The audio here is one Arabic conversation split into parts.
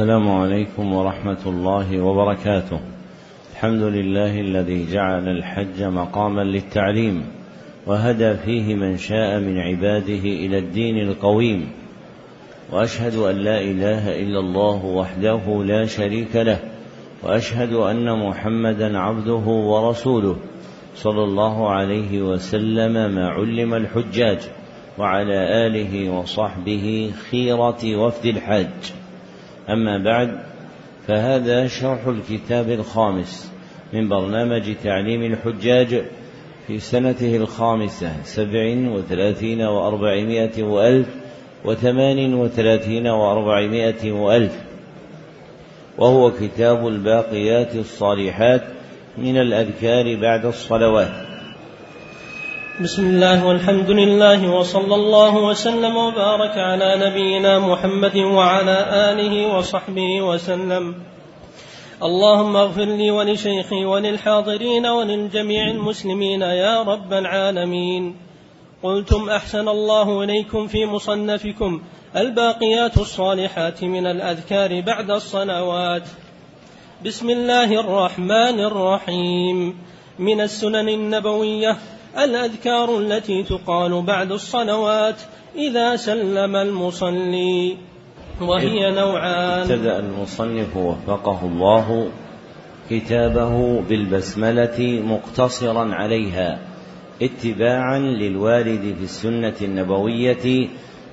السلام عليكم ورحمة الله وبركاته. الحمد لله الذي جعل الحج مقاما للتعليم وهدى فيه من شاء من عباده إلى الدين القويم. وأشهد أن لا إله إلا الله وحده لا شريك له. وأشهد أن محمدا عبده ورسوله صلى الله عليه وسلم ما علم الحجاج وعلى آله وصحبه خيرة وفد الحج. أما بعد فهذا شرح الكتاب الخامس من برنامج تعليم الحجاج في سنته الخامسة سبع وثلاثين وأربعمائة وألف وثمان وثلاثين وأربعمائة وألف. وهو كتاب الباقيات الصالحات من الأذكار بعد الصلوات. بسم الله والحمد لله وصلى الله وسلم وبارك على نبينا محمد وعلى آله وصحبه وسلم. اللهم اغفر لي ولشيخي وللحاضرين وللجميع المسلمين يا رب العالمين. قلتم أحسن الله إليكم في مصنفكم الباقيات الصالحات من الأذكار بعد الصلوات. بسم الله الرحمن الرحيم. من السنن النبوية الأذكار التي تقال بعد الصلوات إذا سلم المصلي وهي نوعان. ابتدأ المصنف وفقه الله كتابه بالبسملة مقتصرا عليها اتباعا للوارد في السنة النبوية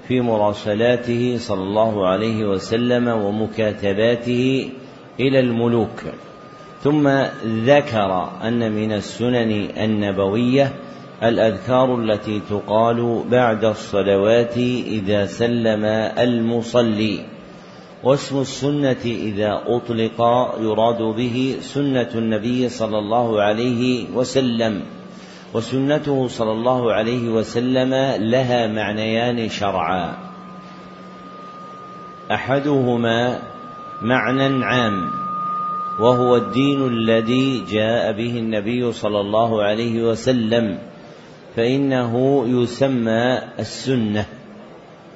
في مراسلاته صلى الله عليه وسلم ومكاتباته إلى الملوك. ثم ذكر أن من السنن النبوية الأذكار التي تقال بعد الصلوات إذا سلم المصلي واسم السنة إذا أطلق يراد به سنة النبي صلى الله عليه وسلم وسنته صلى الله عليه وسلم لها معنيان شرعا. أحدهما معنى عام وهو الدين الذي جاء به النبي صلى الله عليه وسلم. فإنه يسمى السنة.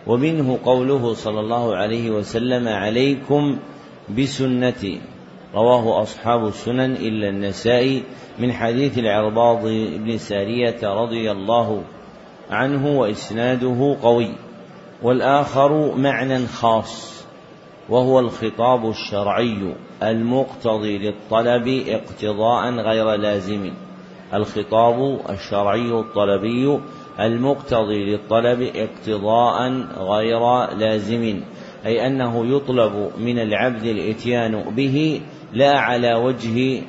ومنه قوله صلى الله عليه وسلم عليكم بسنتي. رواه أصحاب السنن إلا النسائي من حديث العرباض بن سارية رضي الله عنه وإسناده قوي. والآخر معنى خاص وهو الخطاب الشرعي المقتضي للطلب اقتضاء غير لازم. الخطاب الشرعي الطلبي المقتضي للطلب اقتضاء غير لازم أي أنه يطلب من العبد الإتيان به لا على وجه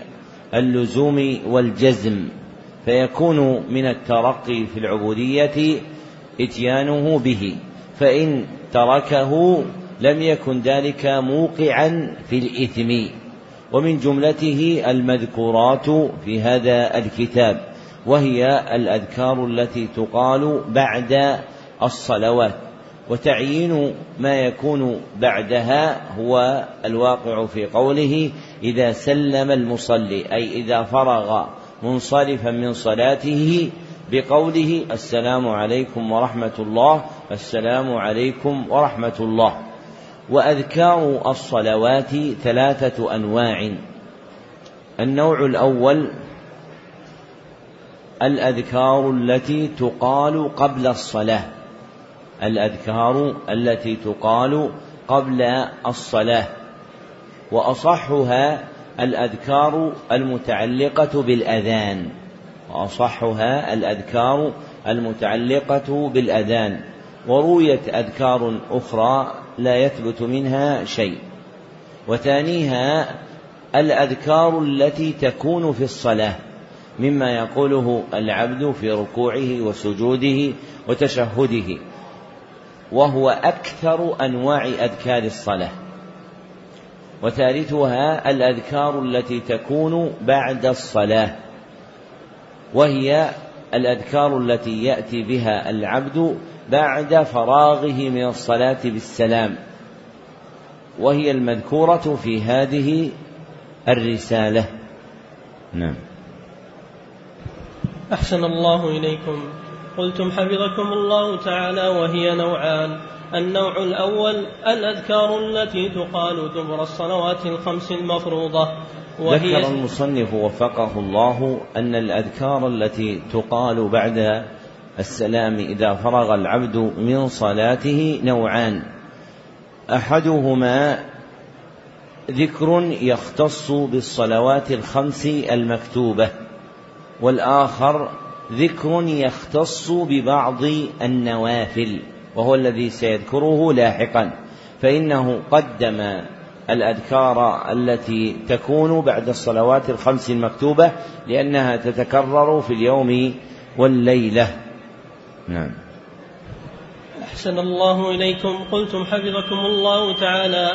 اللزوم والجزم فيكون من الترقي في العبودية إتيانه به فإن تركه لم يكن ذلك موقعا في الإثم. ومن جملته المذكورات في هذا الكتاب وهي الأذكار التي تقال بعد الصلوات. وتعيين ما يكون بعدها هو الواقع في قوله إذا سلم المصلي أي إذا فرغ منصرفا من صلاته بقوله السلام عليكم ورحمة الله السلام عليكم ورحمة الله. وأذكار الصلوات ثلاثة أنواع. النوع الأول الأذكار التي تقال قبل الصلاة. الأذكار التي تقال قبل الصلاة. وأصحها الأذكار المتعلقة بالأذان. وأصحها الأذكار المتعلقة بالأذان. ورويت أذكار أخرى لا يثبت منها شيء. وثانيها الأذكار التي تكون في الصلاة مما يقوله العبد في ركوعه وسجوده وتشهده وهو أكثر أنواع أذكار الصلاة. وثالثها الأذكار التي تكون بعد الصلاة وهي الأذكار التي يأتي بها العبد بعد فراغه من الصلاة بالسلام وهي المذكورة في هذه الرسالة. نعم. أحسن الله إليكم. قلتم حفظكم الله تعالى وهي نوعان. النوع الأول الأذكار التي تقال دبر الصلوات الخمس المفروضة وهي ذكر المصنف وفقه الله أن الأذكار التي تقال بعد السلام إذا فرغ العبد من صلاته نوعان. أحدهما ذكر يختص بالصلوات الخمس المكتوبة والآخر ذكر يختص ببعض النوافل وهو الذي سيذكره لاحقا. فإنه قدم الأذكار التي تكون بعد الصلوات الخمس المكتوبة لأنها تتكرر في اليوم والليلة. نعم. أحسن الله إليكم. قلتم حفظكم الله تعالى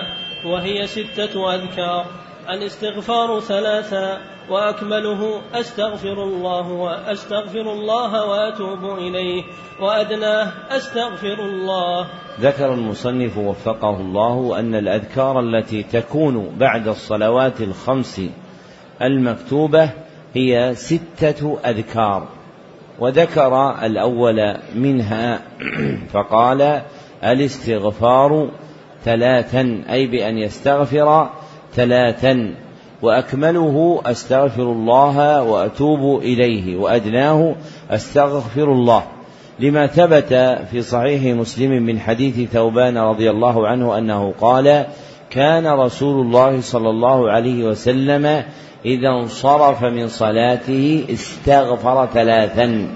وهي ستة أذكار. الإستغفار ثلاثا وأكمله أستغفر الله وأستغفر الله وأتوب إليه. وأدناه أستغفر الله. ذكر المصنف وفقه الله أن الأذكار التي تكون بعد الصلوات الخمس المكتوبة هي ستة أذكار. وذكر الأول منها فقال الاستغفار ثلاثا أي بأن يستغفر ثلاثا وأكمله أستغفر الله وأتوب إليه وأدناه أستغفر الله. لما ثبت في صحيح مسلم من حديث ثوبان رضي الله عنه أنه قال كان رسول الله صلى الله عليه وسلم إذا انصرف من صلاته استغفر ثلاثا.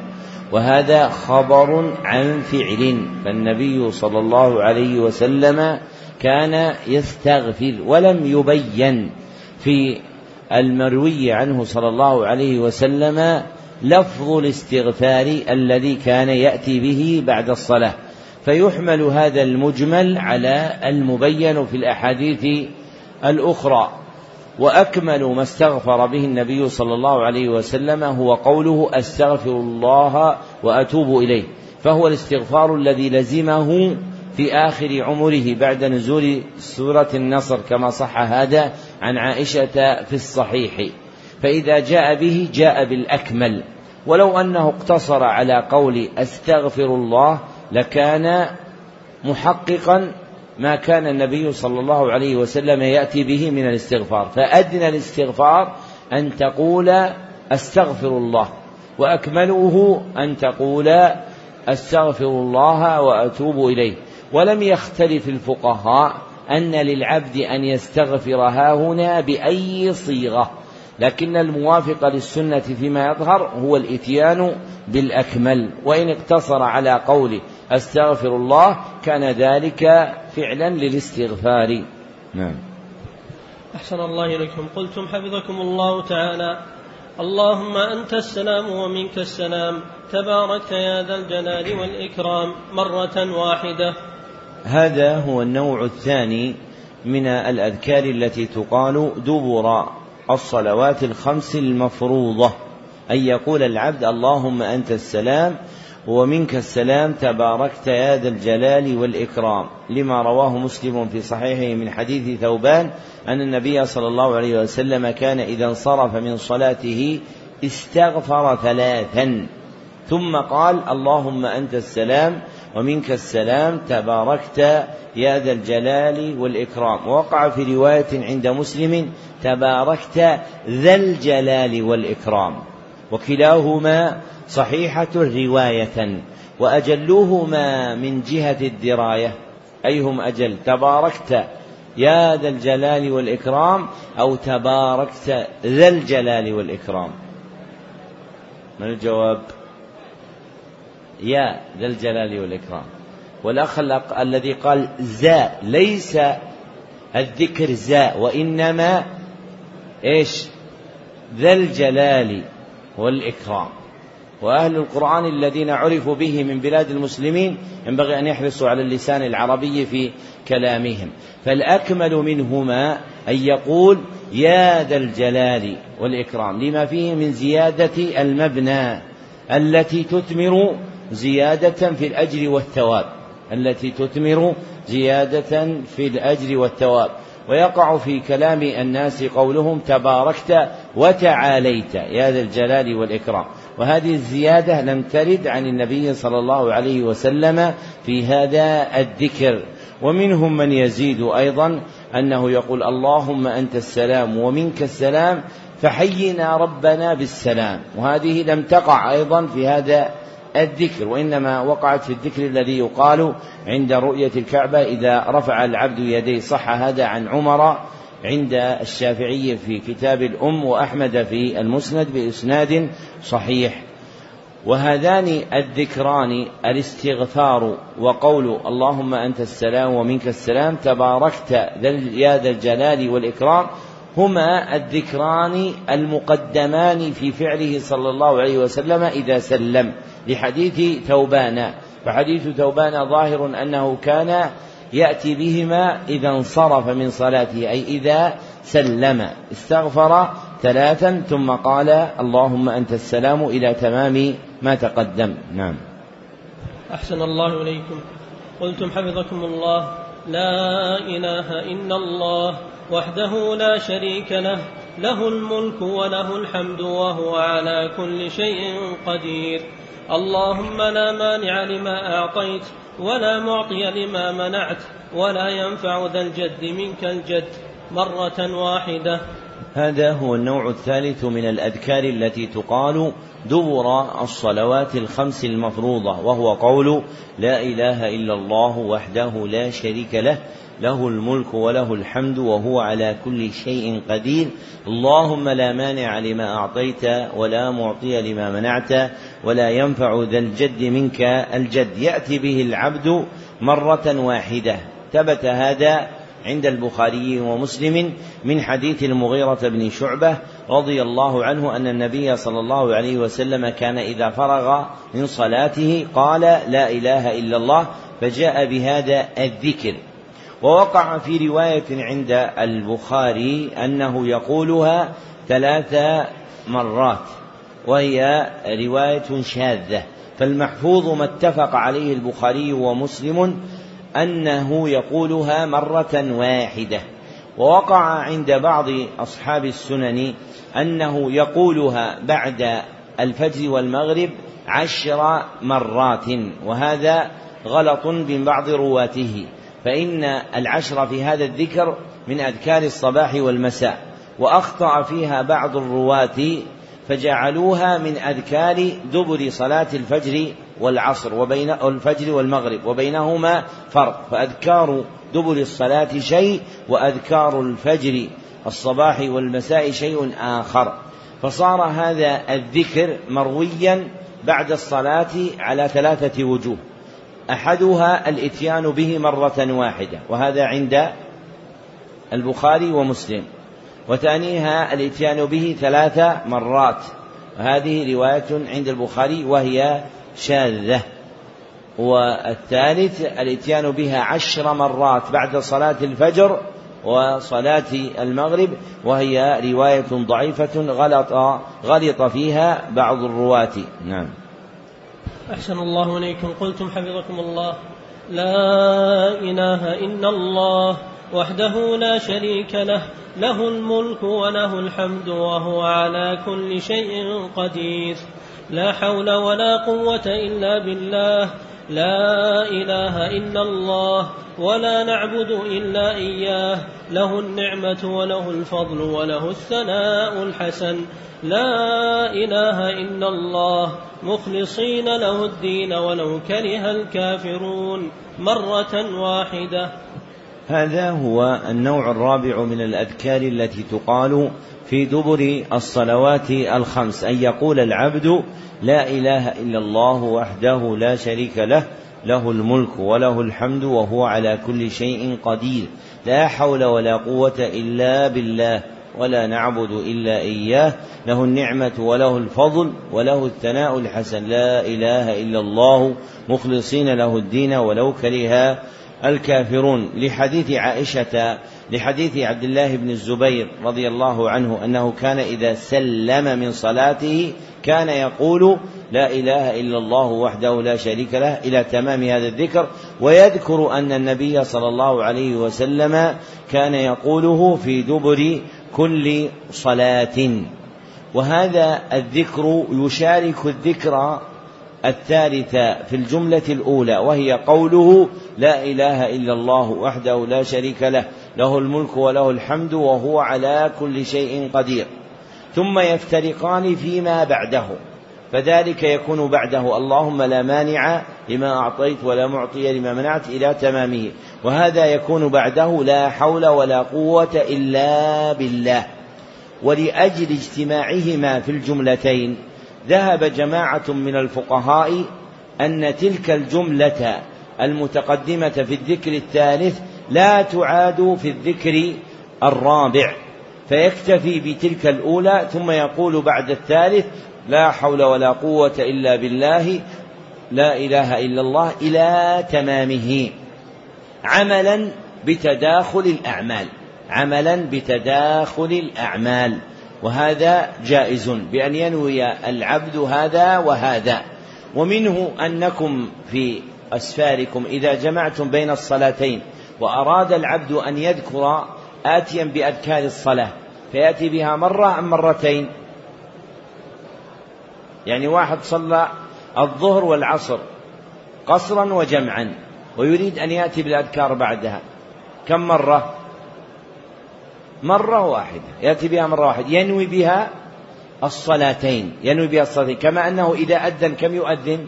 وهذا خبر عن فعل. فالنبي صلى الله عليه وسلم كان يستغفر ولم يبين. في المروي عنه صلى الله عليه وسلم لفظ الاستغفار الذي كان يأتي به بعد الصلاة. فيحمل هذا المجمل على المبين في الأحاديث الأخرى. وأكمل ما استغفر به النبي صلى الله عليه وسلم هو قوله أستغفر الله وأتوب إليه. فهو الاستغفار الذي لزمه في آخر عمره بعد نزول سورة النصر كما صح هذا عن عائشة في الصحيح. فإذا جاء به جاء بالأكمل. ولو أنه اقتصر على قول أستغفر الله لكان محققا ما كان النبي صلى الله عليه وسلم يأتي به من الاستغفار. فأدنى الاستغفار أن تقول أستغفر الله وأكمله أن تقول أستغفر الله وأتوب إليه. ولم يختلف الفقهاء أن للعبد أن يستغفر ها هنا بأي صيغة لكن الموافق للسنة فيما يظهر هو الإتيان بالأكمل. وإن اقتصر على قول أستغفر الله كان ذلك فعلا للاستغفار. نعم. أحسن الله إليكم. قلتم حفظكم الله تعالى. اللهم أنت السلام ومنك السلام. تباركت يا ذا الجلال والإكرام. مرة واحدة. هذا هو النوع الثاني من الأذكار التي تقال دبر الصلوات الخمس المفروضة. أن يقول العبد اللهم أنت السلام ومنك السلام تباركت يا ذا الجلال والإكرام. لما رواه مسلم في صحيحه من حديث ثوبان أن النبي صلى الله عليه وسلم كان إذا انصرف من صلاته استغفر ثلاثا. ثم قال اللهم أنت السلام ومنك السلام تباركت يا ذا الجلال والإكرام. ووقع في رواية عند مسلم تباركت ذا الجلال والإكرام. وكلاهما صحيحة رواية وأجلوهما من جهة الدراية. أيهم أجل؟ تباركت يا ذا الجلال والإكرام أو تباركت ذا الجلال والإكرام. من الجواب؟ يا ذا الجلال والإكرام. والأخ الذي قال زاء ليس الذكر زاء وإنما إيش؟ ذا الجلال. والإكرام. وأهل القرآن الذين عرفوا به من بلاد المسلمين ينبغي أن يحرصوا على اللسان العربي في كلامهم. فالأكمل منهما أن يقول يا ذا الجلال والإكرام لما فيه من زيادة المبنى التي تثمر زيادة في الأجر والثواب. التي تثمر زيادة في الأجر والثواب. ويقع في كلام الناس قولهم تباركت وتعاليت يا ذا الجلال والإكرام. وهذه الزيادة لم ترد عن النبي صلى الله عليه وسلم في هذا الذكر. ومنهم من يزيد أيضا أنه يقول اللهم أنت السلام ومنك السلام فحينا ربنا بالسلام. وهذه لم تقع أيضا في هذا الذكر وإنما وقعت في الذكر الذي يقال عند رؤية الكعبة إذا رفع العبد يديه صح هذا عن عمر عند الشافعي في كتاب الأم وأحمد في المسند بإسناد صحيح. وهذان الذكران الاستغفار وقول اللهم أنت السلام ومنك السلام تباركت يا ذا الجلال والإكرام هما الذكران المقدمان في فعله صلى الله عليه وسلم إذا سلم. لحديث ثوبان. فحديث ثوبان ظاهر أنه كان يأتي بهما إذا انصرف من صلاته أي إذا سلم. استغفر ثلاثا ثم قال اللهم أنت السلام إلى تمام ما تقدم. نعم. أحسن الله إليكم. قلتم حفظكم الله. لا إله إلا الله وحده لا شريك له. له الملك وله الحمد وهو على كل شيء قدير. اللهم لا مانع لما أعطيت ولا معطي لما منعت ولا ينفع ذا الجد منك الجد مرة واحدة. هذا هو النوع الثالث من الأذكار التي تقال دبر الصلوات الخمس المفروضة وهو قول لا إله إلا الله وحده لا شريك له له الملك وله الحمد وهو على كل شيء قدير. اللهم لا مانع لما أعطيت ولا معطي لما منعت ولا ينفع ذا الجد منك الجد. يأتي به العبد مرة واحدة. ثبت هذا عند البخاري ومسلم من حديث المغيرة بن شعبة رضي الله عنه أن النبي صلى الله عليه وسلم كان إذا فرغ من صلاته قال لا إله إلا الله فجاء بهذا الذكر. ووقع في رواية عند البخاري أنه يقولها ثلاث مرات وهي رواية شاذة. فالمحفوظ ما اتفق عليه البخاري ومسلم أنه يقولها مرة واحدة. ووقع عند بعض أصحاب السنن أنه يقولها بعد الفجر والمغرب عشر مرات وهذا غلط من بعض رواته. فإن العشر في هذا الذكر من أذكار الصباح والمساء وأخطأ فيها بعض الرواة فجعلوها من أذكار دبر صلاة الفجر والعصر وبين الفجر والمغرب وبينهما فرق. فأذكار دبر الصلاة شيء وأذكار الفجر الصباح والمساء شيء آخر. فصار هذا الذكر مرويا بعد الصلاة على ثلاثة وجوه. أحدها الإتيان به مرة واحدة وهذا عند البخاري ومسلم. وثانيها الإتيان به ثلاث مرات. وهذه رواية عند البخاري وهي شاذة. والثالث الإتيان بها عشر مرات بعد صلاة الفجر وصلاة المغرب وهي رواية ضعيفة غلط غلط فيها بعض الرواة. نعم. أحسن الله إليكم. قلتم حفظكم الله. لا إله إلا الله وحده لا شريك له له الملك وله الحمد وهو على كل شيء قدير. لا حول ولا قوة إلا بالله. لا إله إلا الله ولا نعبد إلا إياه. له النعمة وله الفضل وله الثناء الحسن. لا إله إلا الله. مخلصين له الدين ولو كره الكافرون. مرة واحدة. هذا هو النوع الرابع من الأذكار التي تقال في دبر الصلوات الخمس أن يقول العبد لا إله إلا الله وحده لا شريك له له الملك وله الحمد وهو على كل شيء قدير لا حول ولا قوة إلا بالله ولا نعبد إلا إياه له النعمة وله الفضل وله الثناء الحسن لا إله إلا الله مخلصين له الدين ولو كره الكافرون لحديث عائشة لحديث عبد الله بن الزبير رضي الله عنه أنه كان إذا سلم من صلاته كان يقول لا إله إلا الله وحده لا شريك له إلى تمام هذا الذكر ويذكر أن النبي صلى الله عليه وسلم كان يقوله في دبر كل صلاة. وهذا الذكر يشارك الذكر الثالث في الجملة الأولى وهي قوله لا إله إلا الله وحده لا شريك له له الملك وله الحمد وهو على كل شيء قدير. ثم يفترقان فيما بعده فذلك يكون بعده اللهم لا مانع لما أعطيت ولا معطي لما منعت إلى تمامه وهذا يكون بعده لا حول ولا قوة إلا بالله. ولأجل اجتماعهما في الجملتين ذهب جماعة من الفقهاء أن تلك الجملة المتقدمة في الذكر الثالث لا تعاد في الذكر الرابع فيكتفي بتلك الأولى ثم يقول بعد الثالث لا حول ولا قوة إلا بالله لا إله إلا الله إلى تمامه. عملا بتداخل الأعمال عملا بتداخل الأعمال. وهذا جائز بأن ينوي العبد هذا وهذا. ومنه أنكم في أسفاركم إذا جمعتم بين الصلاتين وأراد العبد أن يذكر آتيا بأذكار الصلاة فيأتي بها مرة أم مرتين؟ يعني واحد صلى الظهر والعصر قصرا وجمعا ويريد أن يأتي بالأذكار بعدها. كم مرة؟ مرة واحدة يأتي بها مرة واحدة ينوي بها الصلاتين ينوي بها الصلاتين كما أنه إذا أذن كم يؤذن؟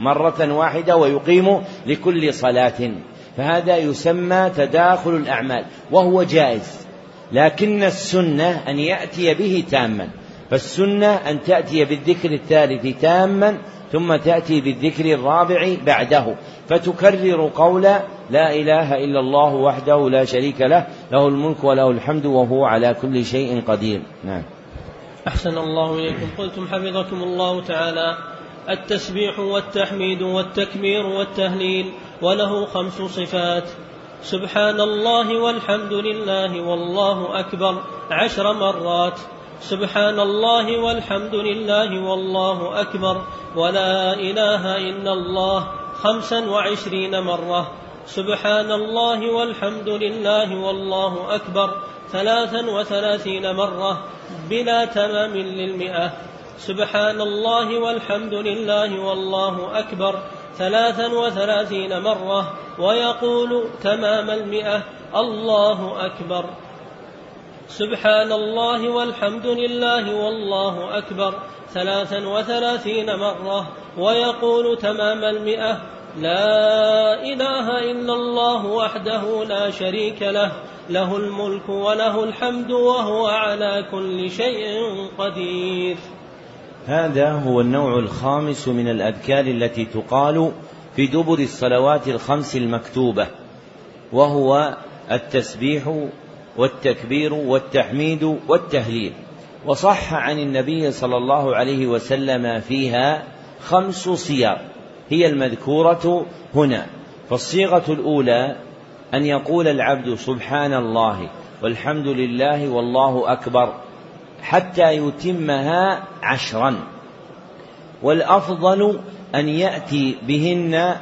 مرة واحدة ويقيم لكل صلاة فهذا يسمى تداخل الأعمال وهو جائز لكن السنة أن يأتي به تاما فالسنة أن تأتي بالذكر الثالث تاما ثم تأتي بالذكر الرابع بعده. فتكرر قول لا إله إلا الله وحده لا شريك له له الملك وله الحمد وهو على كل شيء قدير. نعم. أحسن الله إليكم. قلتم حفظكم الله تعالى التسبيح والتحميد والتكبير والتهليل وله خمس صفات. سبحان الله والحمد لله والله أكبر عشر مرات. سبحان الله والحمد لله والله أكبر. ولا إله إلا الله خمسا وعشرين مرة. سبحان الله والحمد لله والله أكبر. ثلاثا وثلاثين مرة. بلا تمام للمئة. سبحان الله والحمد لله والله أكبر. ثلاثا وثلاثين مرة. ويقول تمام المئة. الله أكبر. سبحان الله والحمد لله والله أكبر ثلاثا وثلاثين مرة ويقول تمام المئة لا إله إلا الله وحده لا شريك له له الملك وله الحمد وهو على كل شيء قدير هذا هو النوع الخامس من الأذكار التي تقال في دبر الصلوات الخمس المكتوبة وهو التسبيح والتكبير والتحميد والتهليل. وصح عن النبي صلى الله عليه وسلم فيها خمس صيغ هي المذكورة هنا. فالصيغة الأولى أن يقول العبد سبحان الله والحمد لله والله أكبر حتى يتمها عشرا. والأفضل أن يأتي بهن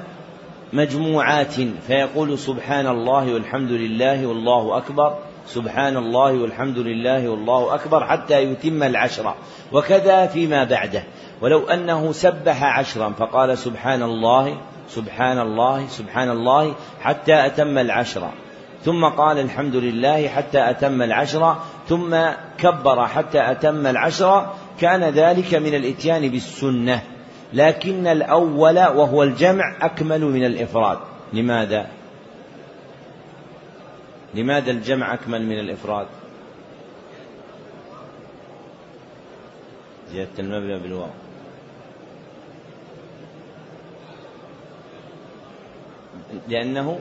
مجموعات فيقول سبحان الله والحمد لله والله أكبر سبحان الله والحمد لله والله أكبر حتى يتم العشرة وكذا فيما بعده. ولو أنه سبح عشرا فقال سبحان الله سبحان الله سبحان الله حتى أتم العشرة ثم قال الحمد لله حتى أتم العشرة ثم كبر حتى أتم العشرة كان ذلك من الإتيان بالسنة. لكن الأول وهو الجمع أكمل من الإفراد. لماذا؟ لماذا الجمع أكمل من الإفراد؟ زيادة المبنى بالواو. لأنه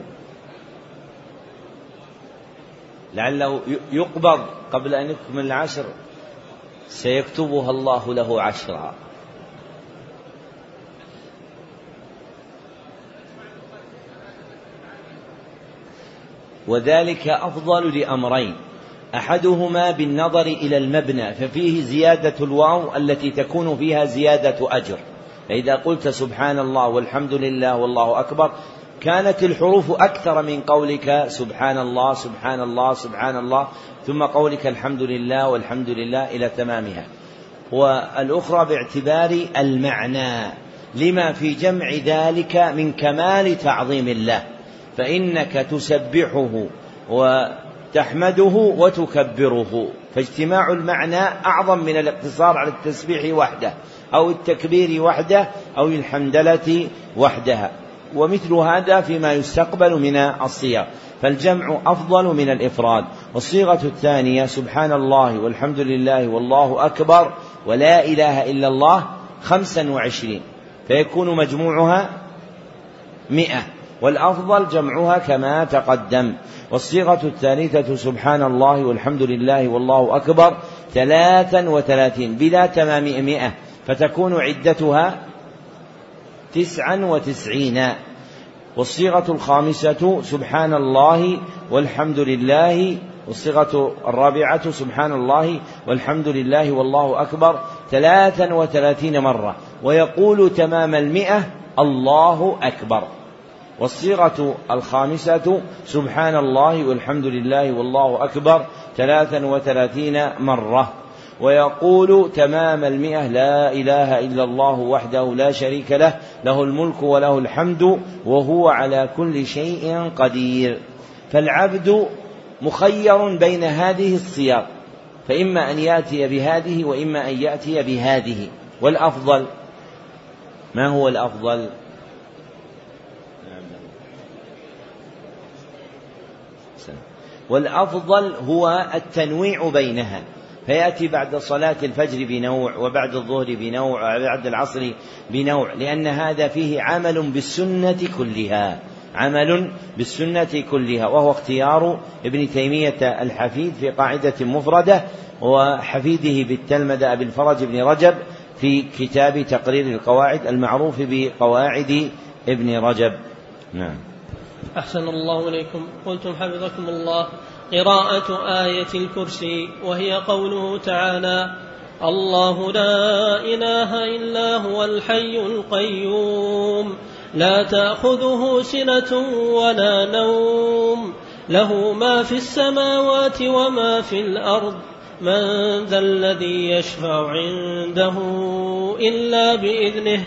لعله يقبض قبل أن يكمل العشر. سيكتبها الله له عشرا. وذلك أفضل لأمرين. أحدهما بالنظر إلى المبنى ففيه زيادة الواو التي تكون فيها زيادة أجر. فإذا قلت سبحان الله والحمد لله والله أكبر كانت الحروف أكثر من قولك سبحان الله سبحان الله سبحان الله ثم قولك الحمد لله والحمد لله إلى تمامها. والأخرى باعتبار المعنى لما في جمع ذلك من كمال تعظيم الله. فإنك تسبحه وتحمده وتكبره. فاجتماع المعنى أعظم من الاقتصار على التسبيح وحده أو التكبير وحده أو الحمدلة وحدها. ومثل هذا فيما يستقبل من الصيغ فالجمع أفضل من الإفراد. والصيغة الثانية سبحان الله والحمد لله والله أكبر ولا إله إلا الله خمسا وعشرين. فيكون مجموعها مئة. والأفضل جمعها كما تقدم. والصيغة الثالثة سبحان الله والحمد لله والله أكبر ثلاثا وثلاثين بلا تمام مئة فتكون عدتها تسعا وتسعين. والصيغة الخامسة سبحان الله والحمد لله. والصيغة الرابعة سبحان الله والحمد لله والله أكبر ثلاثا وثلاثين مرة ويقول تمام المئة الله أكبر. والصيغة الخامسة سبحان الله والحمد لله والله أكبر ثلاثا وثلاثين مرة. ويقول تمام المئة لا إله إلا الله وحده لا شريك له له الملك وله الحمد وهو على كل شيء قدير. فالعبد مخير بين هذه الصياغ فإما أن يأتي بهذه وإما أن يأتي بهذه. والأفضل ما هو الأفضل؟ والأفضل هو التنويع بينها. فيأتي بعد صلاة الفجر بنوع وبعد الظهر بنوع وبعد العصر بنوع لأن هذا فيه عمل بالسنة كلها. عمل بالسنة كلها. وهو اختيار ابن تيمية الحفيد في قاعدة مفردة وحفيده بالتلمذة أبي الفرج بن رجب في كتاب تقرير القواعد المعروف بقواعد ابن رجب. نعم. أحسن الله إليكم. قلتم حفظكم الله. قراءة آية الكرسي وهي قوله تعالى الله لا إله إلا هو الحي القيوم. لا تأخذه سنة ولا نوم. له ما في السماوات وما في الأرض. من ذا الذي يشفع عنده إلا بإذنه.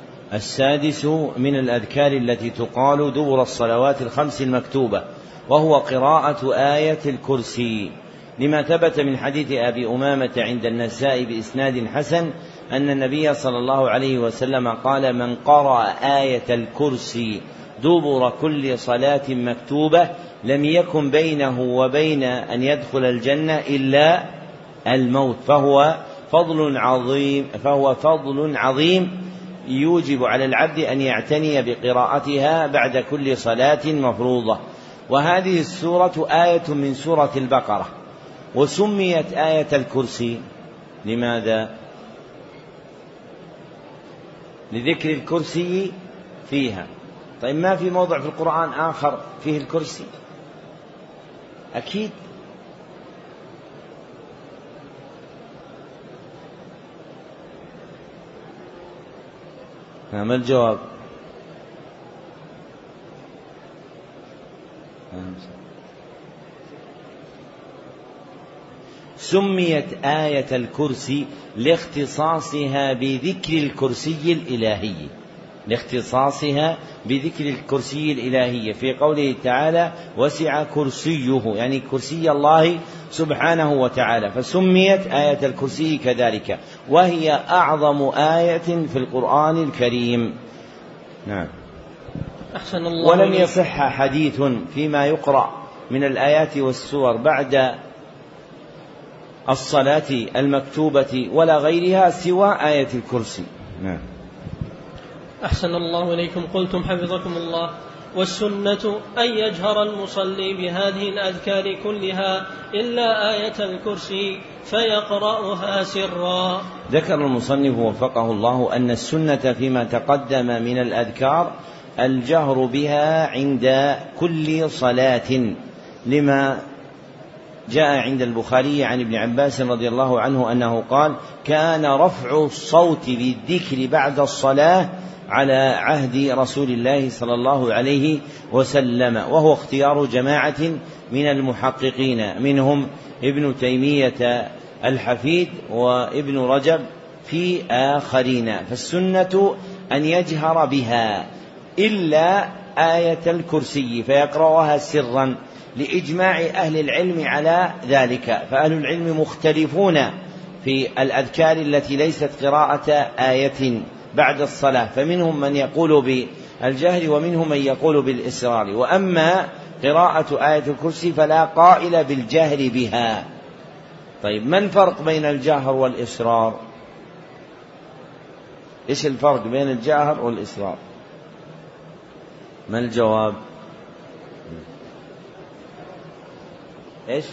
السادس من الأذكار التي تقال دبر الصلوات الخمس المكتوبة وهو قراءة آية الكرسي. لما ثبت من حديث أبي أمامة عند النساء بإسناد حسن أن النبي صلى الله عليه وسلم قال من قرأ آية الكرسي دبر كل صلاة مكتوبة لم يكن بينه وبين أن يدخل الجنة إلا الموت فهو فضل عظيم فهو فضل عظيم يوجب على العبد أن يعتني بقراءتها بعد كل صلاة مفروضة. وهذه السورة آية من سورة البقرة. وسميت آية الكرسي. لماذا؟ لذكر الكرسي فيها. طيب ما في موضع في القرآن آخر فيه الكرسي؟ أكيد ما الجواب؟ سميت آية الكرسي لاختصاصها بذكر الكرسي الإلهي لاختصاصها بذكر الكرسي الإلهي. في قوله تعالى وسع كرسيه يعني كرسي الله سبحانه وتعالى. فسميت آية الكرسي كذلك. وهي أعظم آية في القرآن الكريم. نعم. أحسن الله ولم يصح حديث فيما يقرأ من الآيات والسور بعد الصلاة المكتوبة ولا غيرها سوى آية الكرسي. نعم. أحسن الله إليكم. قلتم حفظكم الله. والسنة أن يجهر المصلي بهذه الأذكار كلها إلا آية الكرسي فيقرأها سرا. ذكر المصنف وفقه الله أن السنة فيما تقدم من الأذكار الجهر بها عند كل صلاة لما جاء عند البخاري عن ابن عباس رضي الله عنه أنه قال كان رفع الصوت بالذكر بعد الصلاة على عهد رسول الله صلى الله عليه وسلم وهو اختيار جماعة من المحققين منهم ابن تيمية الحفيد وابن رجب في آخرين. فالسنة أن يجهر بها إلا آية الكرسي فيقرأها سرا لإجماع أهل العلم على ذلك. فأهل العلم مختلفون في الأذكار التي ليست قراءة آية. بعد الصلاة فمنهم من يقول بالجهر ومنهم من يقول بالإسرار. وأما قراءة آية الكرسي فلا قائل بالجهر بها. طيب ما الفرق بين الجهر والإسرار؟ إيش الفرق بين الجهر والإسرار؟ ما الجواب؟ إيش؟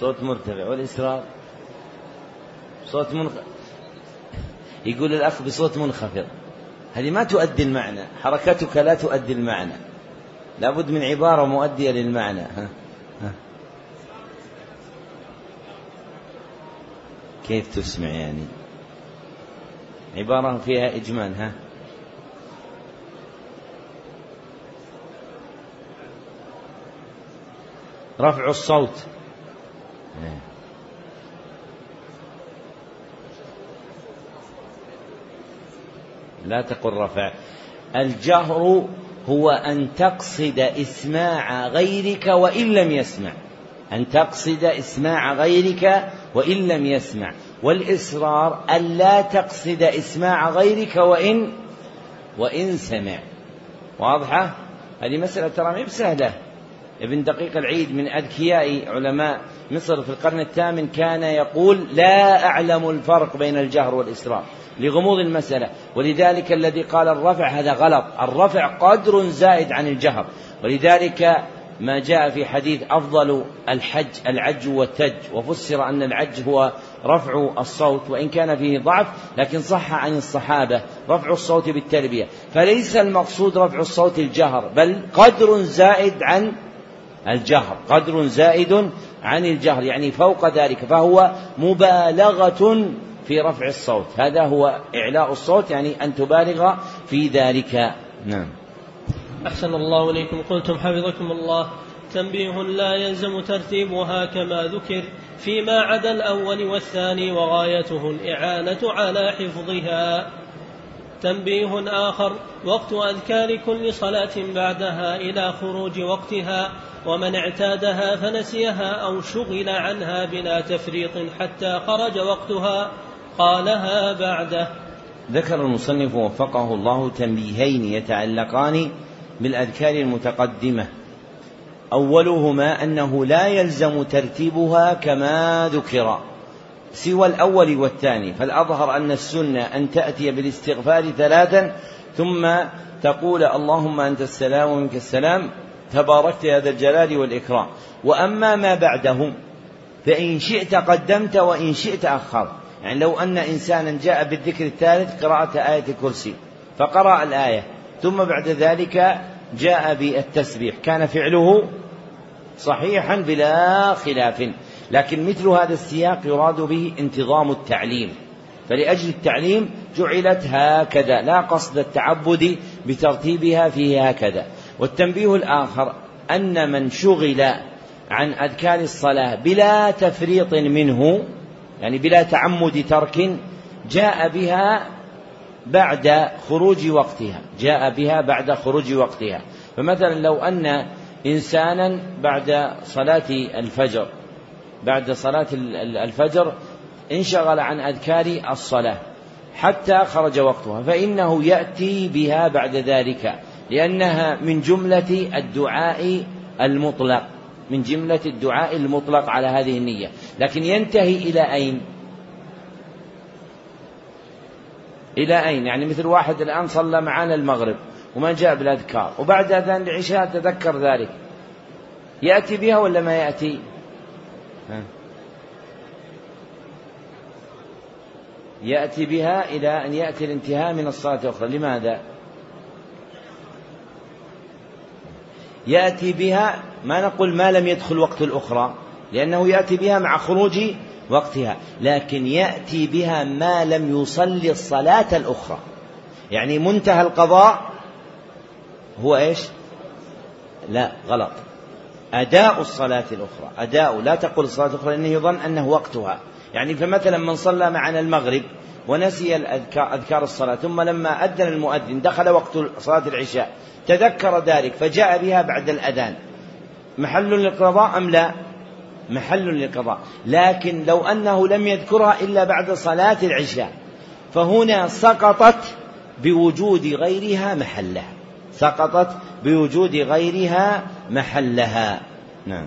صوت مرتفع. والإسرار؟ صوت منخفض يقول الأخ بصوت منخفض. هذه ما تؤدي المعنى. حركتك لا تؤدي المعنى. لابد من عبارة مؤدية للمعنى. ها. ها. كيف تسمع يعني عبارة فيها إجمال ها. رفع الصوت. لا تقل رفع. الجهر هو أن تقصد إسماع غيرك وإن لم يسمع. أن تقصد إسماع غيرك وإن لم يسمع. والإصرار أن لا تقصد إسماع غيرك وإن وإن سمع. واضحة؟ هذه مسألة ترى ما بسهلة. ابن دقيق العيد من أذكياء علماء مصر في القرن الثامن كان يقول لا أعلم الفرق بين الجهر والإسرار لغموض المسألة. ولذلك الذي قال الرفع هذا غلط. الرفع قدر زائد عن الجهر. ولذلك ما جاء في حديث أفضل الحج العج والتج. وفسر أن العج هو رفع الصوت وإن كان فيه ضعف لكن صح عن الصحابة. رفع الصوت بالتلبية. فليس المقصود رفع الصوت الجهر بل قدر زائد عن الجهر. قدر زائد عن الجهر يعني فوق ذلك. فهو مبالغة في رفع الصوت. هذا هو إعلاء الصوت يعني أن تبالغ في ذلك. نعم. أحسن الله إليكم. قلتم حفظكم الله. تنبيه لا يلزم ترتيبها كما ذكر. فيما عدا الأول والثاني وغايته الإعانة على حفظها. تنبيه آخر. وقت أذكار كل صلاة بعدها إلى خروج وقتها. ومن اعتادها فنسيها أو شغل عنها بلا تفريط حتى خرج وقتها. قالها بعده. ذكر المصنف وفقه الله تنبيهين يتعلقان بالأذكار المتقدمة. أولهما أنه لا يلزم ترتيبها كما ذكر سوى الأول والثاني فالأظهر أن السنة أن تأتي بالاستغفار ثلاثا ثم تقول اللهم أنت السلام ومنك السلام تباركت يا ذا الجلال والإكرام. وأما ما بعده فإن شئت قدمت وإن شئت أخرت. يعني لو أن إنسانا جاء بالذكر الثالث قراءة آية الكرسي فقرأ الآية ثم بعد ذلك جاء بالتسبيح. كان فعله صحيحا بلا خلاف. لكن مثل هذا السياق يراد به انتظام التعليم. فلأجل التعليم جعلت هكذا لا قصد التعبد بترتيبها فيه هكذا. والتنبيه الآخر أن من شغل عن أذكار الصلاة بلا تفريط منه يعني بلا تعمد ترك جاء بها بعد خروج وقتها جاء بها بعد خروج وقتها. فمثلا لو أن إنسانا بعد صلاة الفجر بعد صلاة الفجر انشغل عن أذكار الصلاة حتى خرج وقتها فإنه يأتي بها بعد ذلك لأنها من جملة الدعاء المطلق من جملة الدعاء المطلق على هذه النية. لكن ينتهي إلى أين؟ إلى أين؟ يعني مثل واحد الآن صلى معنا المغرب وما جاء بالأذكار وبعد أذان العشاء تذكر ذلك. يأتي بها ولا ما يأتي؟ ها. يأتي بها إلى أن يأتي الانتهاء من الصلاة الأخرى. لماذا؟ يأتي بها ما نقول ما لم يدخل وقت الأخرى. لأنه يأتي بها مع خروج وقتها لكن يأتي بها ما لم يصلي الصلاة الأخرى. يعني منتهى القضاء هو إيش؟ لا غلط. أداء الصلاة الأخرى أداء لا تقول الصلاة الأخرى لأنه يظن أنه وقتها. يعني فمثلا من صلى معنا المغرب ونسي الأذكار أذكار الصلاة ثم لما أذن المؤذن دخل وقت صلاة العشاء تذكر ذلك فجاء بها بعد الأذان. محل للقضاء أم لا؟ محل للقضاء. لكن لو أنه لم يذكرها إلا بعد صلاة العشاء فهنا سقطت بوجود غيرها محلها. سقطت بوجود غيرها محلها. نعم.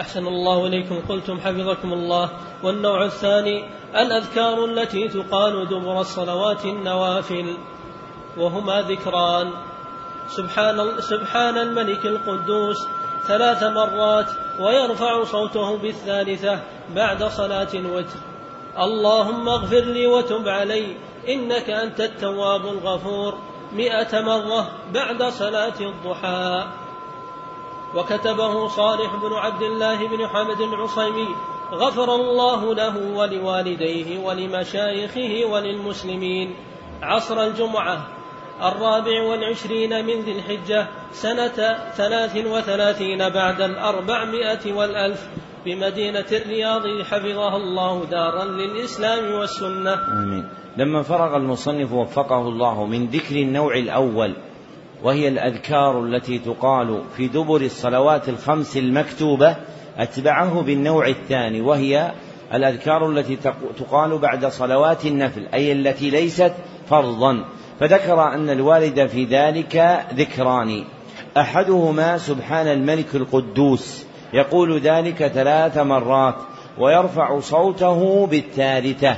أحسن الله إليكم. قلتم حفظكم الله. والنوع الثاني الأذكار التي تقال دبر الصلوات النوافل وهما ذكران. سبحان, سبحان الملك القدوس ثلاث مرات ويرفع صوته بالثالثة بعد صلاة الوتر. اللهم اغفر لي وتب علي إنك أنت التواب الغفور. مئة مرة بعد صلاة الضحى. وكتبه صالح بن عبد الله بن حمد العصيمي غفر الله له ولوالديه ولمشايخه وللمسلمين. عصر الجمعة الرابع والعشرين من ذي الحجة سنة ثلاث وثلاثين بعد الأربعمائة والألف بمدينة الرياض حفظها الله دارا للإسلام والسنة. آمين. لما فرغ المصنف وفقه الله من ذكر النوع الأول وهي الأذكار التي تقال في دبر الصلوات الخمس المكتوبة أتبعه بالنوع الثاني وهي الأذكار التي تقال بعد صلوات النفل أي التي ليست فرضا. فذكر أن الوالد في ذلك ذكران. أحدهما سبحان الملك القدوس يقول ذلك ثلاث مرات ويرفع صوته بالثالثة.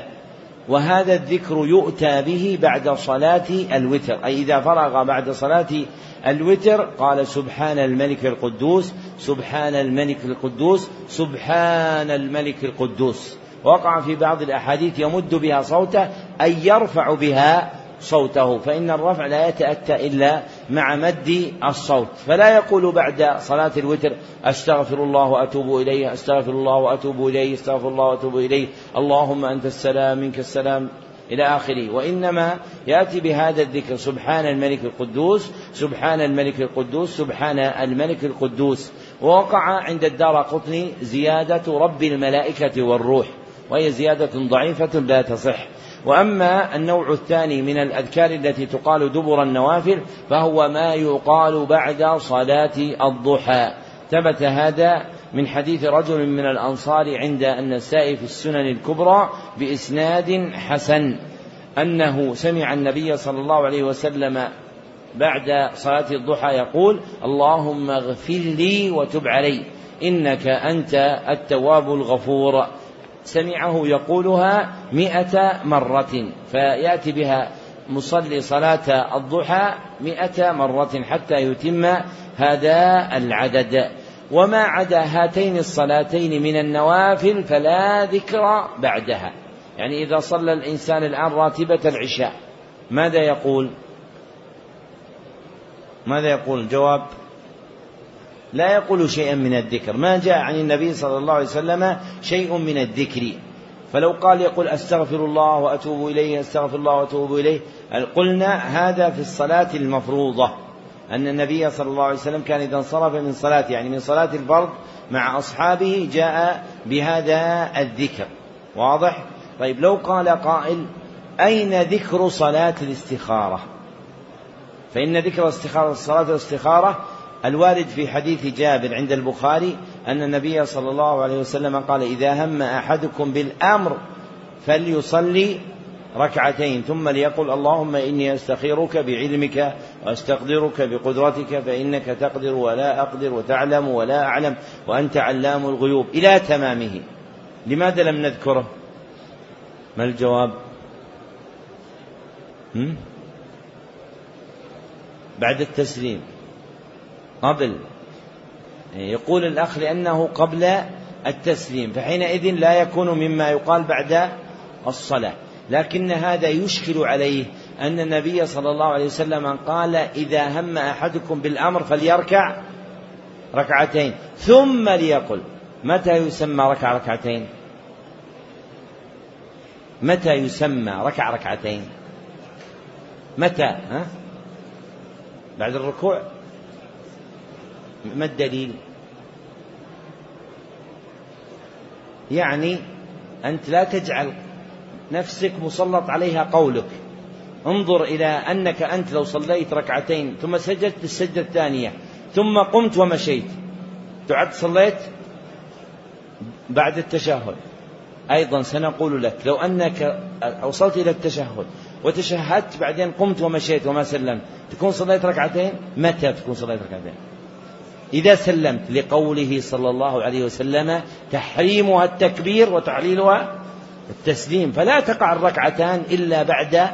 وهذا الذكر يؤتى به بعد صلاة الوتر. أي إذا فرغ بعد صلاة الوتر قال سبحان الملك القدوس سبحان الملك القدوس سبحان الملك القدوس. وقع في بعض الأحاديث يمد بها صوته أي يرفع بها صوته فإن الرفع لا يتأتى إلا مع مد الصوت. فلا يقول بعد صلاة الوتر أستغفر الله وأتوب إليه أستغفر الله وأتوب إليه أستغفر الله وأتوب إليه. اللهم أنت السلام منك السلام إلى آخره. وإنما يأتي بهذا الذكر سبحان الملك القدوس سبحان الملك القدوس سبحان الملك القدوس. ووقع عند الدار قطني زيادة رب الملائكة والروح وهي زيادة ضعيفة لا تصح. وأما النوع الثاني من الأذكار التي تقال دبر النوافل فهو ما يقال بعد صلاة الضحى. ثبت هذا من حديث رجل من الأنصار عند النساء في السنن الكبرى بإسناد حسن أنه سمع النبي صلى الله عليه وسلم بعد صلاة الضحى يقول اللهم اغفر لي وتب علي إنك أنت التواب الغفور. سمعه يقولها مئة مرة فيأتي بها مصلي صلاة الضحى مئة مرة حتى يتم هذا العدد. وما عدا هاتين الصلاتين من النوافل فلا ذكر بعدها. يعني إذا صلى الإنسان الآن راتبة العشاء ماذا يقول؟ ماذا يقول؟ الجواب لا يقول شيئا من الذكر. ما جاء عن النبي صلى الله عليه وسلم شيء من الذكر. فلو قال يقول أستغفر الله وأتوب إليه أستغفر الله وأتوب إليه قلنا هذا في الصلاة المفروضة. أن النبي صلى الله عليه وسلم كان إذا انصرف من صلاته يعني من صلاة الفرض مع أصحابه جاء بهذا الذكر. واضح؟ طيب لو قال قائل أين ذكر صلاة الاستخارة؟ فإن ذكر الاستخارة صلاه الاستخارة الوارد في حديث جابر عند البخاري أن النبي صلى الله عليه وسلم قال إذا هم أحدكم بالأمر فليصلي ركعتين ثم ليقل اللهم إني أستخيرك بعلمك وأستقدرك بقدرتك فإنك تقدر ولا أقدر وتعلم ولا أعلم وأنت علام الغيوب. إلى تمامه. لماذا لم نذكره؟ ما الجواب؟ بعد التسليم. قبل. يقول الأخ لأنه قبل التسليم فحينئذ لا يكون مما يقال بعد الصلاة. لكن هذا يشكل عليه أن النبي صلى الله عليه وسلم قال إذا هم أحدكم بالأمر فليركع ركعتين ثم ليقل. متى يسمى ركع ركعتين؟ متى يسمى ركع ركعتين؟ متى؟ ها؟ بعد الركوع؟ ما الدليل؟ يعني أنت لا تجعل نفسك مسلط عليها قولك. انظر إلى أنك أنت لو صليت ركعتين ثم سجدت السجدة الثانية ثم قمت ومشيت. تعد صليت بعد التشهد. أيضا سنقول لك لو أنك وصلت إلى التشهد وتشهدت بعدين قمت ومشيت وما سلمت تكون صليت ركعتين؟ متى تكون صليت ركعتين؟ إذا سلمت لقوله صلى الله عليه وسلم تحريمها التكبير وتعليلها التسليم فلا تقع الركعتان إلا بعد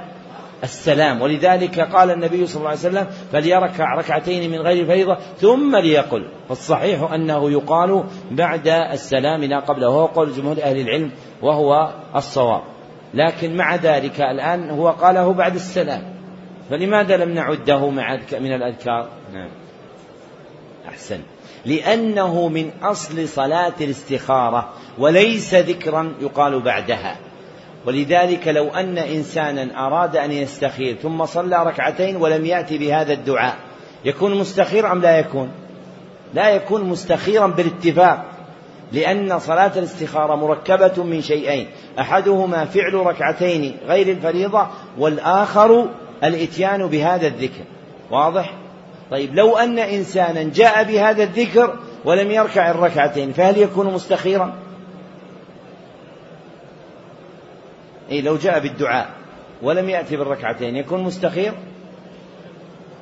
السلام. ولذلك قال النبي صلى الله عليه وسلم فليركع ركعتين من غير فريضة ثم ليقل. فالصحيح أنه يقال بعد السلام لا قبله وهو قول جمهور أهل العلم وهو الصواب. لكن مع ذلك الآن هو قاله بعد السلام. فلماذا لم نعده مع من الأذكار؟ أحسن. لأنه من أصل صلاة الاستخارة وليس ذكرا يقال بعدها. ولذلك لو أن إنسانا أراد أن يستخير ثم صلى ركعتين ولم يأتي بهذا الدعاء يكون مستخير أم لا يكون؟ لا يكون مستخيرا بالاتفاق لأن صلاة الاستخارة مركبة من شيئين أحدهما فعل ركعتين غير الفريضة والآخر الإتيان بهذا الذكر. واضح؟ طيب لو أن إنسانا جاء بهذا الذكر ولم يركع الركعتين فهل يكون مستخيرا؟ أي لو جاء بالدعاء ولم يأتي بالركعتين يكون مستخير؟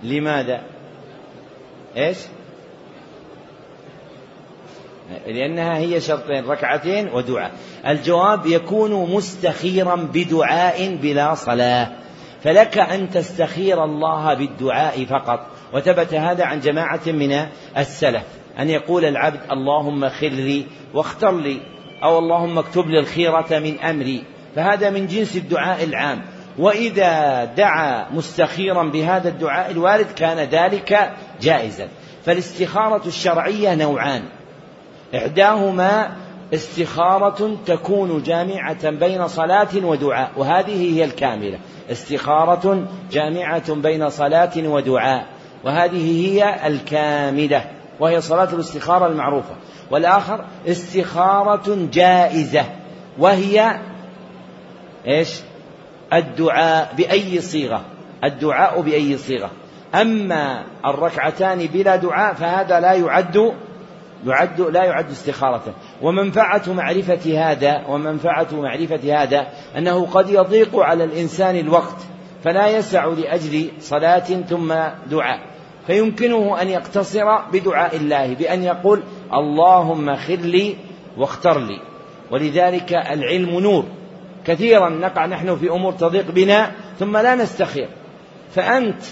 لماذا؟ إيش؟ لأنها هي شرطين ركعتين ودعاء. الجواب يكون مستخيرا بدعاء بلا صلاة. فلك أن تستخير الله بالدعاء فقط. وثبت هذا عن جماعة من السلف أن يقول العبد اللهم خر لي واختر لي أو اللهم اكتب لي الخيرة من أمري. فهذا من جنس الدعاء العام. وإذا دعا مستخيرا بهذا الدعاء الوارد كان ذلك جائزا. فالاستخارة الشرعية نوعان. إحداهما استخارة تكون جامعة بين صلاة ودعاء وهذه هي الكاملة. استخارة جامعة بين صلاة ودعاء. وهذه هي الكاملة وهي صلاة الاستخارة المعروفة. والآخر استخارة جائزة وهي إيش؟ الدعاء بأي صيغة؟ الدعاء بأي صيغة. أما الركعتان بلا دعاء فهذا لا يعد يعد لا يعد استخارة. ومنفعة معرفة هذا ومنفعة معرفة هذا أنه قد يضيق على الإنسان الوقت. فلا يسع لأجل صلاة ثم دعاء. فيمكنه أن يقتصر بدعاء الله بأن يقول اللهم خر لي واختر لي. ولذلك العلم نور. كثيرا نقع نحن في أمور تضيق بنا ثم لا نستخير. فأنت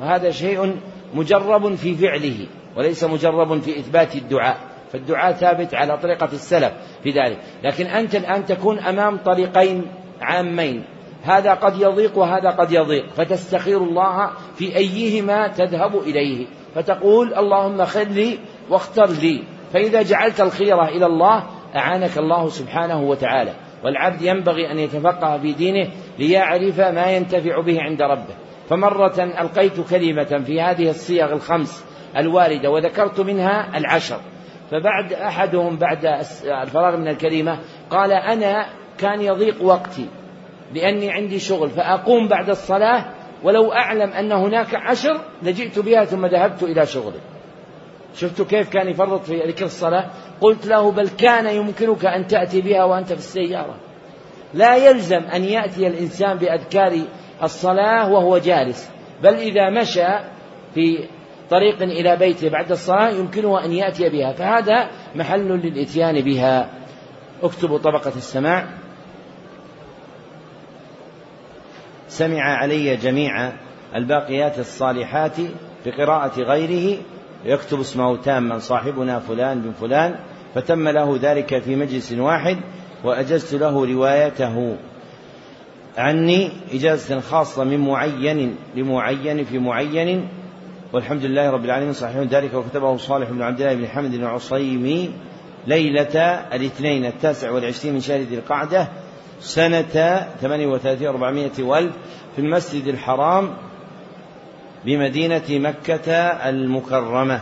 وهذا شيء مجرب في فعله وليس مجرب في إثبات الدعاء. فالدعاء ثابت على طريقة السلف في ذلك. لكن أنت الآن تكون أمام طريقين عامين. هذا قد يضيق وهذا قد يضيق. فتستخير الله في أيهما تذهب إليه. فتقول اللهم خذ لي واختر لي. فإذا جعلت الخيرة إلى الله أعانك الله سبحانه وتعالى. والعبد ينبغي أن يتفقه في دينه ليعرف ما ينتفع به عند ربه. فمرة ألقيت كلمة في هذه الصيغ الخمس الواردة وذكرت منها العشر. فبعد أحدهم بعد الفراغ من الكلمة قال أنا كان يضيق وقتي. لأني عندي شغل فأقوم بعد الصلاة ولو أعلم أن هناك عشر لجئت بها ثم ذهبت إلى شغلي. شفت كيف كان يفرط في ذكر الصلاة؟ قلت له بل كان يمكنك أن تأتي بها وأنت في السيارة. لا يلزم أن يأتي الإنسان بأذكار الصلاة وهو جالس بل إذا مشى في طريق إلى بيته بعد الصلاة يمكنه أن يأتي بها فهذا محل للإتيان بها. اكتبوا طبقة السماع. سمع علي جميع الباقيات الصالحات بقراءة غيره يكتب اسمه تاما صاحبنا فلان بن فلان فتم له ذلك في مجلس واحد وأجزت له روايته. عني إجازة خاصة من معين لمعين في معين والحمد لله رب العالمين صحيح ذلك وكتبه صالح بن عبد الله بن حمد العصيمي ليلة الاثنين التاسع والعشرين من شهر ذي القعدة سنة ثمانية وثلاثين وأربعمائة وألف في المسجد الحرام بمدينة مكة المكرمة.